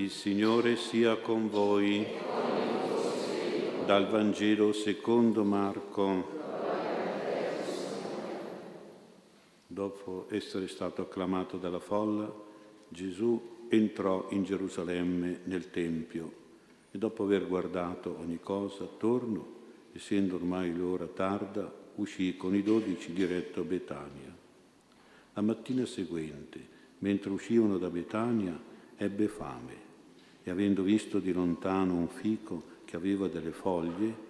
Il Signore sia con voi. Dal Vangelo secondo Marco. Dopo essere stato acclamato dalla folla, Gesù entrò in Gerusalemme nel Tempio e dopo aver guardato ogni cosa attorno, essendo ormai l'ora tarda, uscì con i dodici diretto a Betania. La mattina seguente, mentre uscivano da Betania, ebbe fame e avendo visto di lontano un fico che aveva delle foglie,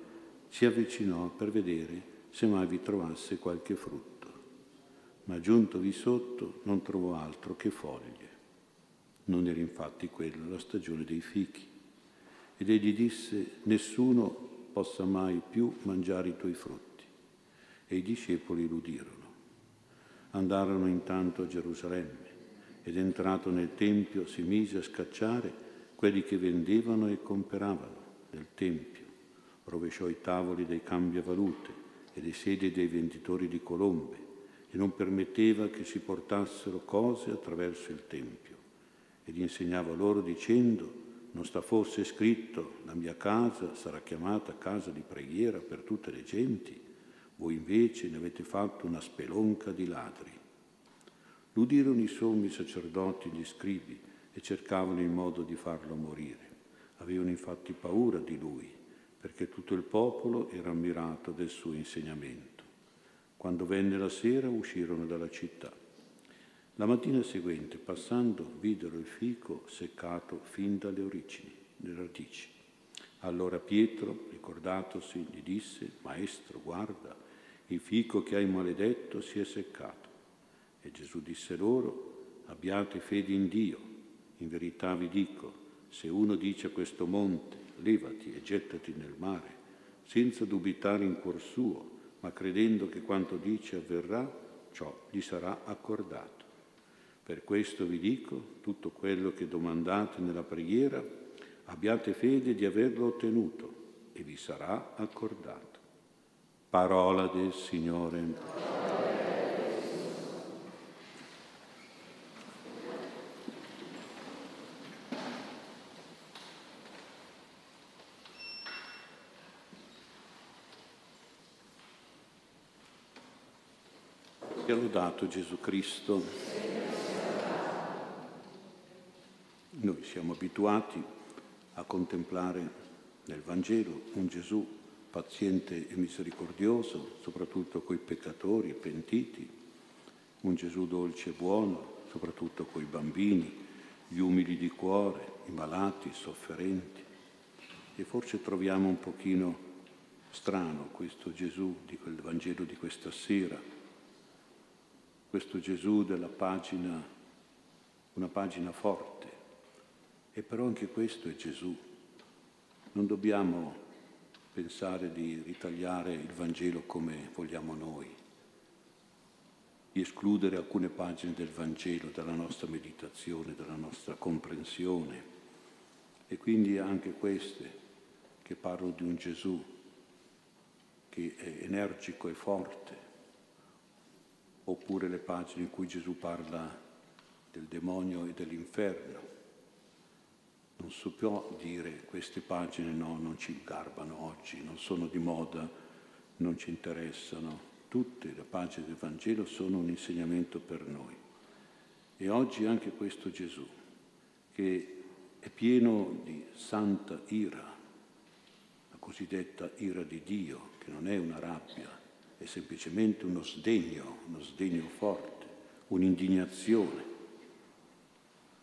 si avvicinò per vedere se mai vi trovasse qualche frutto. Ma giuntovi sotto non trovò altro che foglie. Non era infatti quella la stagione dei fichi. Ed egli disse, nessuno possa mai più mangiare i tuoi frutti. E i discepoli l'udirono. Andarono intanto a Gerusalemme ed entrato nel Tempio si mise a scacciare quelli che vendevano e comperavano nel Tempio, rovesciò i tavoli dei cambiavalute e le sedie dei venditori di colombe e non permetteva che si portassero cose attraverso il Tempio. Ed insegnava loro dicendo, non sta forse scritto, la mia casa sarà chiamata casa di preghiera per tutte le genti, voi invece ne avete fatto una spelonca di ladri. L'udirono i sommi sacerdoti, gli scribi, e cercavano il modo di farlo morire. Avevano infatti paura di lui, perché tutto il popolo era ammirato del suo insegnamento. Quando venne la sera uscirono dalla città. La mattina seguente, passando, videro il fico seccato fin dalle origini, le radici. Allora Pietro, ricordatosi, gli disse, Maestro, guarda, il fico che hai maledetto si è seccato. E Gesù disse loro, abbiate fede in Dio. In verità vi dico, se uno dice a questo monte, levati e gettati nel mare, senza dubitare in cuor suo, ma credendo che quanto dice avverrà, ciò gli sarà accordato. Per questo vi dico, tutto quello che domandate nella preghiera, abbiate fede di averlo ottenuto e vi sarà accordato. Parola del Signore. Sia lodato Gesù Cristo. Noi siamo abituati a contemplare nel Vangelo un Gesù paziente e misericordioso, soprattutto coi peccatori e pentiti, un Gesù dolce e buono, soprattutto coi bambini, gli umili di cuore, i malati, i sofferenti. E forse troviamo un pochino strano questo Gesù di quel Vangelo di questa sera, questo Gesù della pagina, una pagina forte. E però anche questo è Gesù. Non dobbiamo pensare di ritagliare il Vangelo come vogliamo noi, di escludere alcune pagine del Vangelo dalla nostra meditazione, dalla nostra comprensione. E quindi anche queste che parlano di un Gesù che è energico e forte, oppure le pagine in cui Gesù parla del demonio e dell'inferno. Non si può dire queste pagine no, non ci garbano oggi, non sono di moda, non ci interessano. Tutte le pagine del Vangelo sono un insegnamento per noi. E oggi anche questo Gesù, che è pieno di santa ira, la cosiddetta ira di Dio, che non è una rabbia, è semplicemente uno sdegno, uno sdegno forte, un'indignazione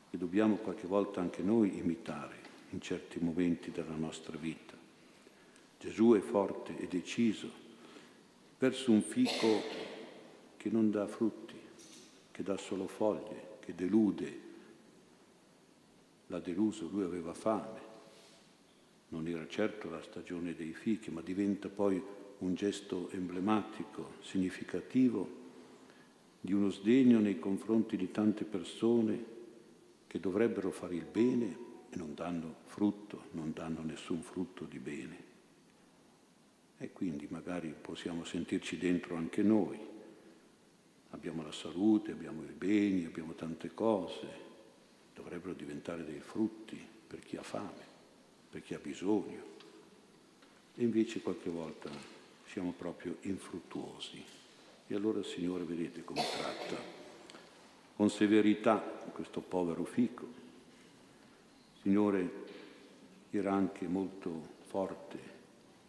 che dobbiamo qualche volta anche noi imitare in certi momenti della nostra vita. Gesù è forte e deciso verso un fico che non dà frutti, che dà solo foglie, che delude. L'ha deluso, lui aveva fame. Non era certo la stagione dei fichi, ma diventa poi un gesto emblematico, significativo di uno sdegno nei confronti di tante persone che dovrebbero fare il bene e non danno frutto, non danno nessun frutto di bene. E quindi magari possiamo sentirci dentro anche noi. Abbiamo la salute, abbiamo i beni, abbiamo tante cose, dovrebbero diventare dei frutti, fame, per chi ha bisogno. E invece qualche volta siamo proprio infruttuosi. E allora il Signore vedete come tratta con severità questo povero fico. Il Signore era anche molto forte e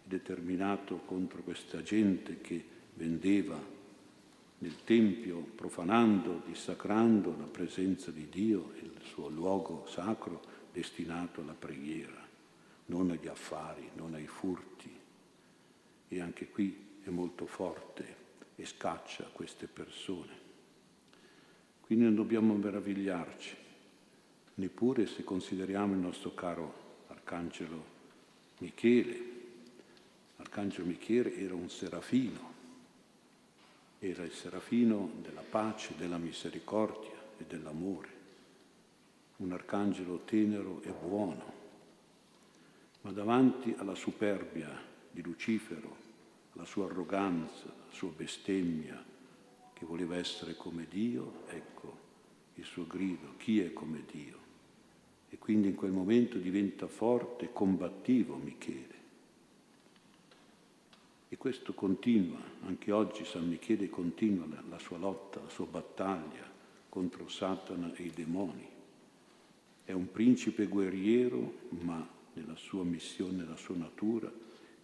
determinato contro questa gente che vendeva nel Tempio, profanando, dissacrando la presenza di Dio, il suo luogo sacro destinato alla preghiera, non agli affari, non ai furti. E anche qui è molto forte e scaccia queste persone. Quindi non dobbiamo meravigliarci, neppure se consideriamo il nostro caro Arcangelo Michele. Arcangelo Michele era un serafino, era il serafino della pace, della misericordia e dell'amore, un arcangelo tenero e buono, ma davanti alla superbia di Lucifero, alla sua arroganza, alla sua bestemmia, che voleva essere come Dio, ecco il suo grido, chi è come Dio? E quindi in quel momento diventa forte combattivo Michele. E questo continua, anche oggi San Michele continua la, la sua lotta, la sua battaglia contro Satana e i demoni. È un principe guerriero, ma nella sua missione, nella sua natura,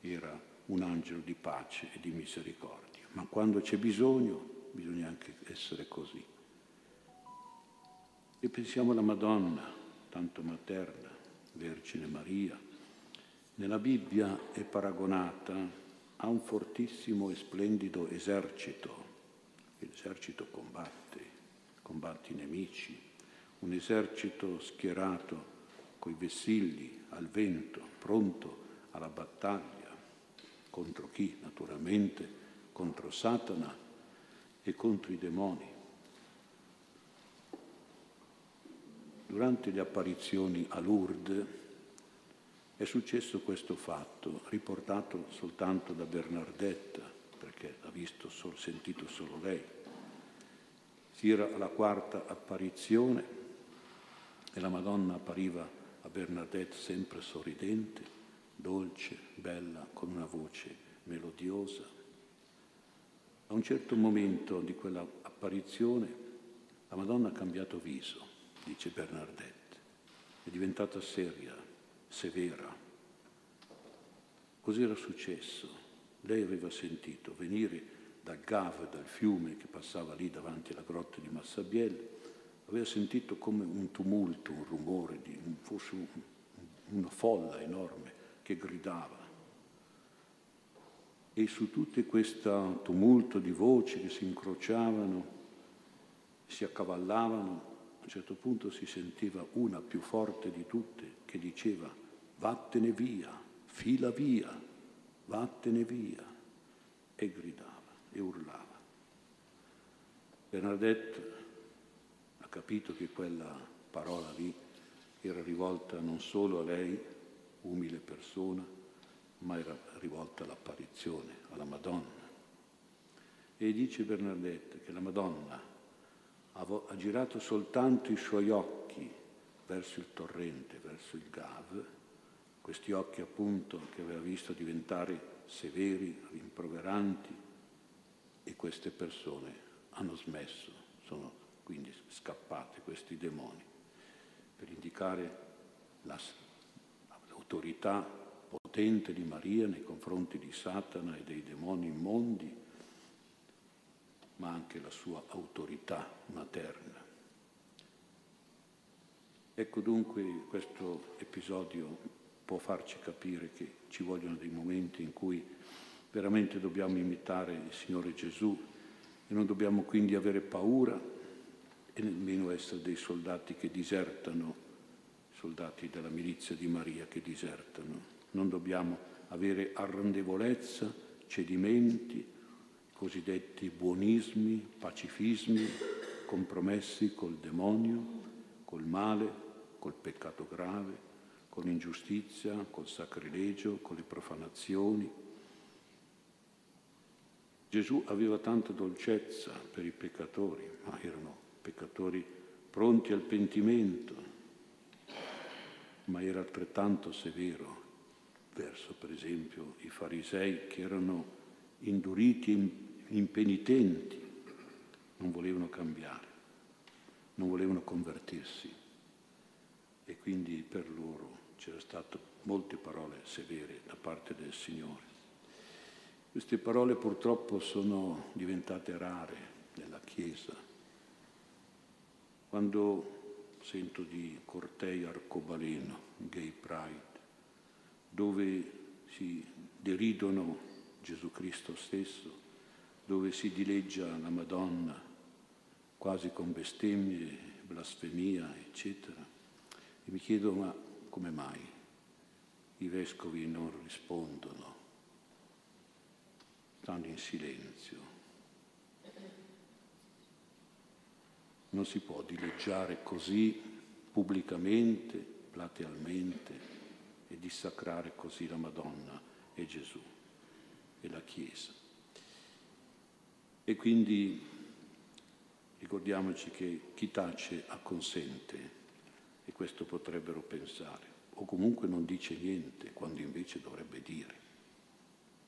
era un angelo di pace e di misericordia. Ma quando c'è bisogno, bisogna anche essere così. E pensiamo alla Madonna, tanto materna, Vergine Maria. Nella Bibbia è paragonata ha un fortissimo e splendido esercito. L'esercito combatte, combatte i nemici, un esercito schierato coi vessilli al vento, pronto alla battaglia. Contro chi? Naturalmente contro Satana e contro i demoni. Durante le apparizioni a Lourdes è successo questo fatto, riportato soltanto da Bernardetta, perché l'ha visto, sol, sentito solo lei. Si era alla quarta apparizione e la Madonna appariva a Bernadette sempre sorridente, dolce, bella, con una voce melodiosa. A un certo momento di quella apparizione la Madonna ha cambiato viso, dice Bernadette, è diventata seria, severa. Così era successo. Lei aveva sentito venire dal Gave, dal fiume che passava lì davanti alla grotta di Massabielle, aveva sentito come un tumulto, un rumore, di, forse un, una folla enorme che gridava. E su tutto questo tumulto di voci che si incrociavano, si accavallavano, a un certo punto si sentiva una più forte di tutte che diceva vattene via, fila via, vattene via, e gridava e urlava. Bernadette ha capito che quella parola lì era rivolta non solo a lei, umile persona, ma era rivolta all'apparizione, alla Madonna. E dice Bernadette che la Madonna ha, girato soltanto i suoi occhi verso il torrente, verso il Gav, questi occhi appunto che aveva visto diventare severi, rimproveranti e queste persone hanno smesso, sono quindi scappate questi demoni per indicare la, l'autorità potente di Maria nei confronti di Satana e dei demoni immondi, ma anche la sua autorità materna. Ecco dunque questo episodio può farci capire che ci vogliono dei momenti in cui veramente dobbiamo imitare il Signore Gesù e non dobbiamo quindi avere paura e nemmeno essere dei soldati che disertano, soldati della milizia di Maria che disertano. Non dobbiamo avere arrendevolezza, cedimenti, cosiddetti buonismi, pacifismi, compromessi col demonio, col male, col peccato grave con l'ingiustizia, col sacrilegio, con le profanazioni. Gesù aveva tanta dolcezza per i peccatori, ma erano peccatori pronti al pentimento. Ma era altrettanto severo verso, per esempio, i farisei che erano induriti e impenitenti, non volevano cambiare, non volevano convertirsi e quindi per loro c'erano state molte parole severe da parte del Signore. Queste parole purtroppo sono diventate rare nella Chiesa. Quando sento di cortei arcobaleno, gay pride, dove si deridono Gesù Cristo stesso, dove si dileggia la Madonna quasi con bestemmie, blasfemia, eccetera, e mi chiedo ma come mai i vescovi non rispondono? stanno in silenzio. Non si può dileggiare così pubblicamente, platealmente e dissacrare così la Madonna e Gesù e la Chiesa. E quindi ricordiamoci che chi tace acconsente e questo potrebbero pensare, o comunque non dice niente quando invece dovrebbe dire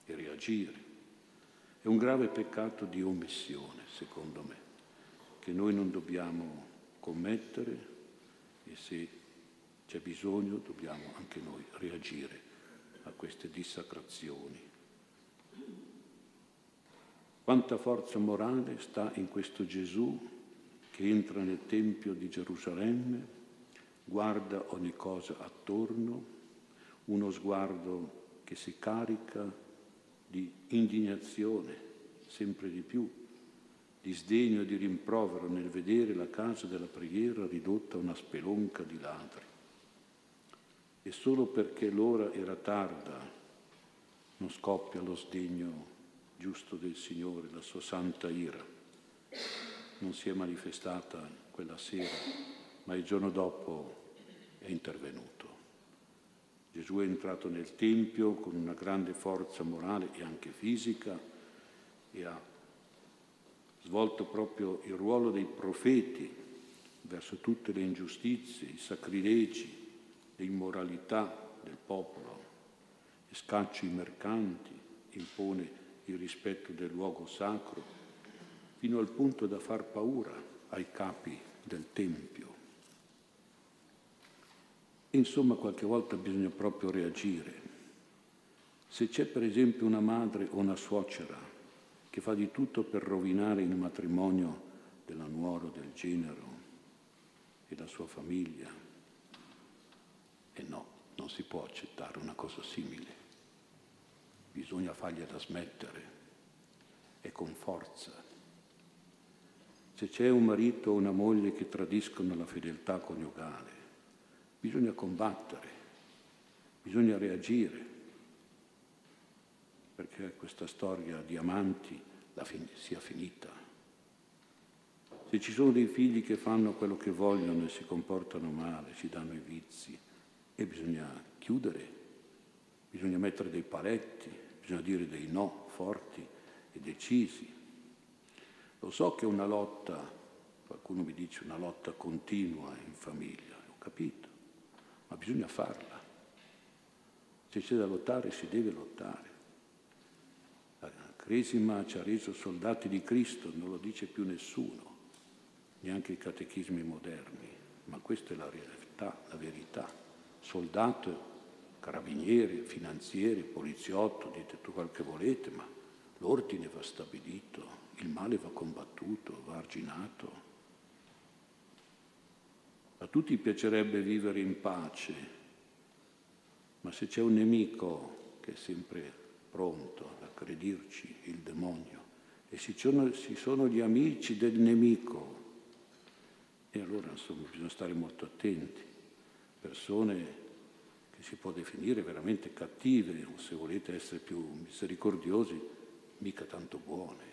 e reagire. È un grave peccato di omissione, secondo me, che noi non dobbiamo commettere e se c'è bisogno dobbiamo anche noi reagire a queste dissacrazioni. Quanta forza morale sta in questo Gesù che entra nel Tempio di Gerusalemme, guarda ogni cosa attorno, uno sguardo che si carica di indignazione sempre di più, di sdegno e di rimprovero nel vedere la casa della preghiera ridotta a una spelonca di ladri. E solo perché l'ora era tarda non scoppia lo sdegno giusto del Signore, la sua santa ira. Non si è manifestata quella sera, ma il giorno dopo è intervenuto. Gesù è entrato nel Tempio con una grande forza morale e anche fisica e ha svolto proprio il ruolo dei profeti verso tutte le ingiustizie, i sacrilegi, le immoralità del popolo, scaccia i mercanti, impone il rispetto del luogo sacro, fino al punto da far paura ai capi del Tempio. Insomma, qualche volta bisogna proprio reagire. Se c'è per esempio una madre o una suocera che fa di tutto per rovinare il matrimonio della nuora, del genero e la sua famiglia, e no, non si può accettare una cosa simile. Bisogna fargliela smettere e con forza. Se c'è un marito o una moglie che tradiscono la fedeltà coniugale, Bisogna combattere, bisogna reagire, perché questa storia di amanti fin- sia finita. Se ci sono dei figli che fanno quello che vogliono e si comportano male, ci danno i vizi, e bisogna chiudere, bisogna mettere dei paletti, bisogna dire dei no forti e decisi. Lo so che è una lotta, qualcuno mi dice una lotta continua in famiglia, ho capito ma bisogna farla. Se c'è da lottare si deve lottare. Cresima ci ha reso soldati di Cristo, non lo dice più nessuno, neanche i catechismi moderni, ma questa è la realtà, la verità. Soldato, carabinieri, finanzieri, poliziotto, dite tu quel che volete, ma l'ordine va stabilito, il male va combattuto, va arginato. A tutti piacerebbe vivere in pace, ma se c'è un nemico che è sempre pronto aggredirci, il demonio, e ci sono, ci sono gli amici del nemico, e allora insomma bisogna stare molto attenti. Persone che si può definire veramente cattive, o se volete essere più misericordiosi, mica tanto buone.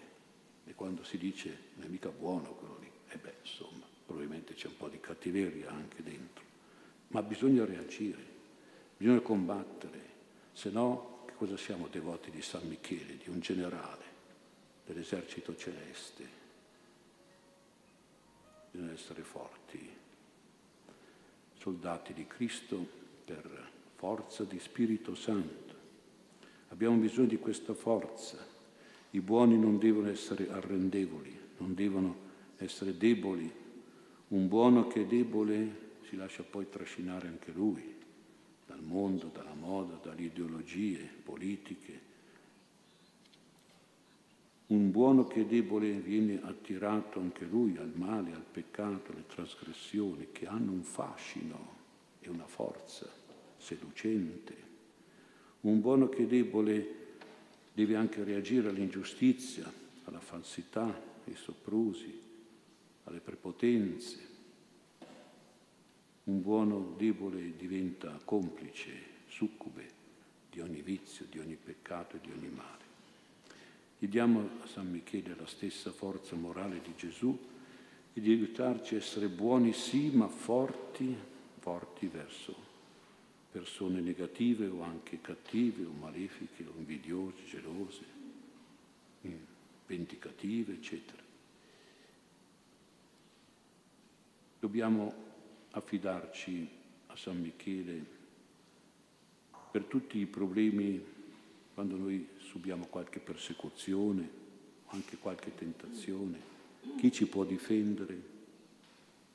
E quando si dice non è mica buono quello lì, e beh, insomma probabilmente c'è un po' di cattiveria anche dentro, ma bisogna reagire, bisogna combattere, se no cosa siamo devoti di San Michele, di un generale dell'esercito celeste? Bisogna essere forti, soldati di Cristo per forza di Spirito Santo. Abbiamo bisogno di questa forza. I buoni non devono essere arrendevoli, non devono essere deboli. Un buono che è debole si lascia poi trascinare anche lui dal mondo, dalla moda, dalle ideologie politiche. Un buono che è debole viene attirato anche lui al male, al peccato, alle trasgressioni che hanno un fascino e una forza seducente. Un buono che è debole deve anche reagire all'ingiustizia, alla falsità, ai soprusi, alle prepotenze. Un buono debole diventa complice, succube di ogni vizio, di ogni peccato e di ogni male. Gli diamo a San Michele la stessa forza morale di Gesù e di aiutarci a essere buoni sì, ma forti, forti verso persone negative o anche cattive o malefiche o invidiose, gelose, vendicative, eccetera. Dobbiamo affidarci a San Michele per tutti i problemi quando noi subiamo qualche persecuzione anche qualche tentazione. Chi ci può difendere?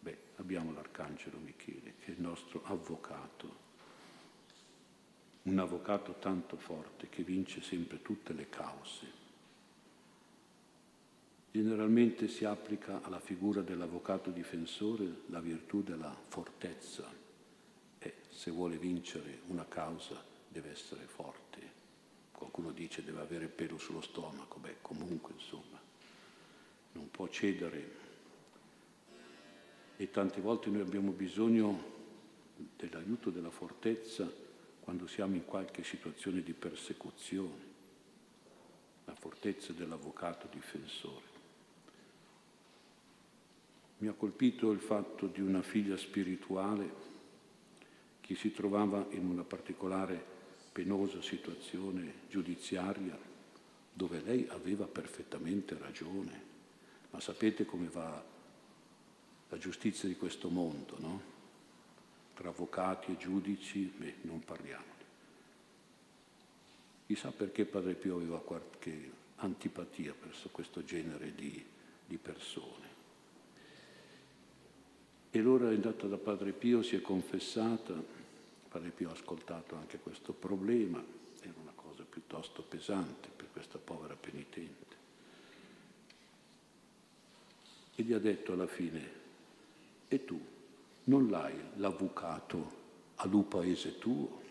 Beh, abbiamo l'Arcangelo Michele, che è il nostro avvocato un avvocato tanto forte che vince sempre tutte le cause. Generalmente si applica alla figura dell'avvocato difensore la virtù della fortezza e se vuole vincere una causa deve essere forte. Qualcuno dice deve avere pelo sullo stomaco, beh comunque insomma non può cedere e tante volte noi abbiamo bisogno dell'aiuto della fortezza quando siamo in qualche situazione di persecuzione, la fortezza dell'avvocato difensore. Mi ha colpito il fatto di una figlia spirituale che si trovava in una particolare penosa situazione giudiziaria dove lei aveva perfettamente ragione, ma sapete come va la giustizia di questo mondo, no? tra avvocati e giudici, beh, non parliamo. Chissà perché Padre Pio aveva qualche antipatia verso questo genere di, di persone. E allora è andata da Padre Pio, si è confessata, Padre Pio ha ascoltato anche questo problema, era una cosa piuttosto pesante per questa povera penitente. E gli ha detto alla fine, e tu? non l'hai l'avvocato al paese tuo?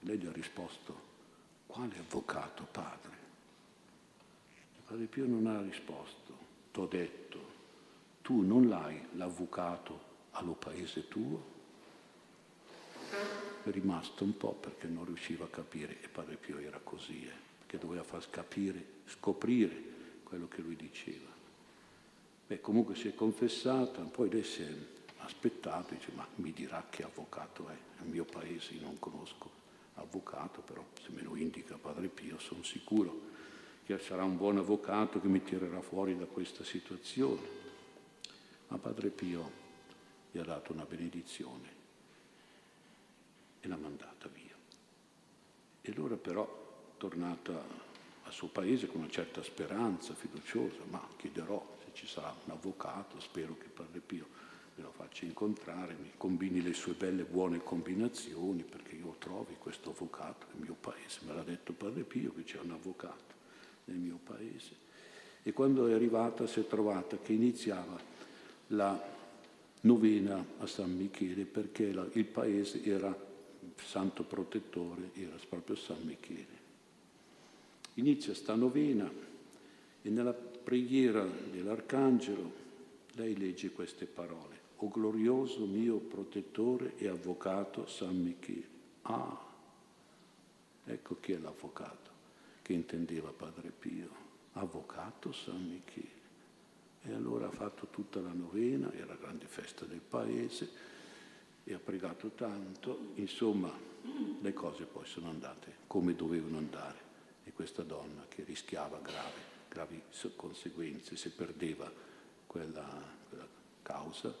Lei gli ha risposto, quale avvocato, padre? Padre Pio non ha risposto, t'ho detto, tu non l'hai l'avvocato allo paese tuo? È rimasto un po' perché non riusciva a capire e padre Pio era così, eh, perché doveva far capire, scoprire quello che lui diceva. Beh, comunque si è confessata, poi lei si è aspettata dice ma mi dirà che avvocato è, nel mio paese io non conosco avvocato, però se me lo indica Padre Pio sono sicuro che sarà un buon avvocato che mi tirerà fuori da questa situazione. Ma Padre Pio gli ha dato una benedizione e l'ha mandata via. E allora però, tornata al suo paese con una certa speranza fiduciosa, ma chiederò ci sarà un avvocato, spero che Padre Pio me lo faccia incontrare, mi combini le sue belle buone combinazioni, perché io trovi questo avvocato nel mio paese, me l'ha detto Padre Pio che c'è un avvocato nel mio paese. E quando è arrivata si è trovata che iniziava la novena a San Michele, perché la, il paese era santo protettore, era proprio San Michele. Inizia sta novena e nella preghiera dell'Arcangelo lei legge queste parole. O glorioso mio protettore e avvocato San Michele. Ah, ecco chi è l'avvocato che intendeva Padre Pio. Avvocato San Michele. E allora ha fatto tutta la novena, era la grande festa del paese e ha pregato tanto. Insomma, le cose poi sono andate come dovevano andare. E questa donna che rischiava grave gravi conseguenze se perdeva quella, quella causa,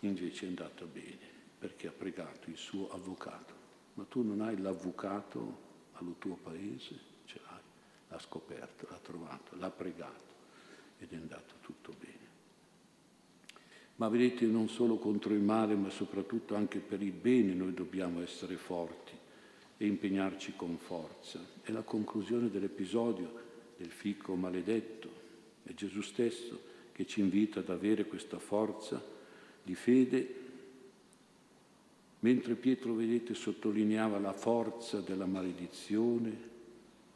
invece è andata bene. perché ha pregato il suo avvocato. Ma tu non hai l'avvocato al tuo paese? Ce l'hai, l'ha scoperto, l'ha trovato, l'ha pregato ed è andato tutto bene. Ma vedete, non solo contro il male, ma soprattutto anche per il bene noi dobbiamo essere forti e impegnarci con forza. È la conclusione dell'episodio del fico maledetto. È Gesù stesso che ci invita ad avere questa forza di fede, mentre Pietro, vedete, sottolineava la forza della maledizione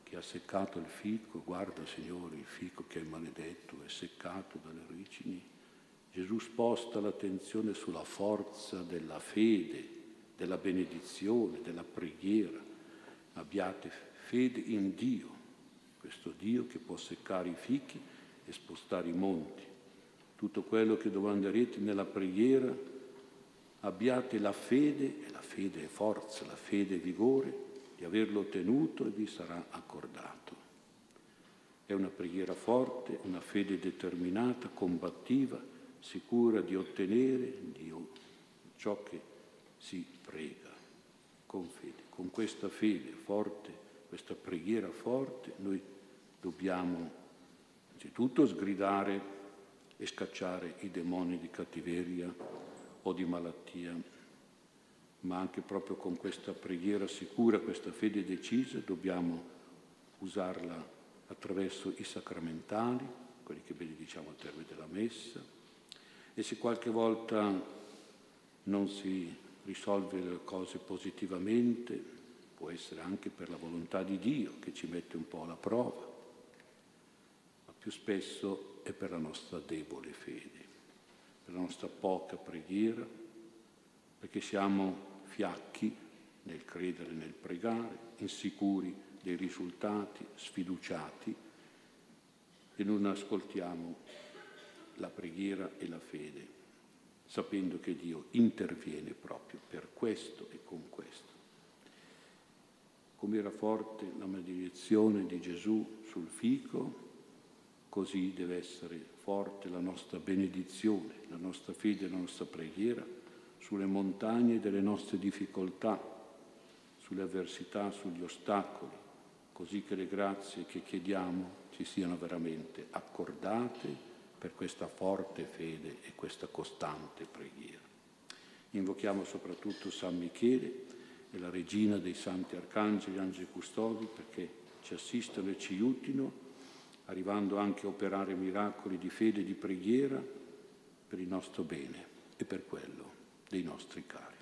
che ha seccato il fico, guarda Signore, il fico che è maledetto, è seccato dalle origini. Gesù sposta l'attenzione sulla forza della fede, della benedizione, della preghiera. Abbiate fede in Dio, questo Dio che può seccare i fichi e spostare i monti. Tutto quello che domanderete nella preghiera, abbiate la fede, e la fede è forza, la fede è vigore, di averlo ottenuto e vi sarà accordato. È una preghiera forte, una fede determinata, combattiva, sicura di ottenere Dio ciò che si prega con fede. Con questa fede forte, questa preghiera forte, noi dobbiamo innanzitutto sgridare e scacciare i demoni di cattiveria o di malattia, ma anche proprio con questa preghiera sicura, questa fede decisa, dobbiamo usarla attraverso i sacramentali, quelli che benediciamo al termine della messa, e se qualche volta non si risolve le cose positivamente, può essere anche per la volontà di Dio che ci mette un po' alla prova, ma più spesso è per la nostra debole fede, per la nostra poca preghiera, perché siamo fiacchi nel credere, nel pregare, insicuri dei risultati, sfiduciati e non ascoltiamo la preghiera e la fede sapendo che Dio interviene proprio per questo e con questo. Come era forte la maledizione di Gesù sul fico, così deve essere forte la nostra benedizione, la nostra fede, la nostra preghiera sulle montagne delle nostre difficoltà, sulle avversità, sugli ostacoli, così che le grazie che chiediamo ci siano veramente accordate per questa forte fede e questa costante preghiera. Invochiamo soprattutto San Michele e la regina dei santi arcangeli, angeli custodi, perché ci assistano e ci aiutino, arrivando anche a operare miracoli di fede e di preghiera per il nostro bene e per quello dei nostri cari.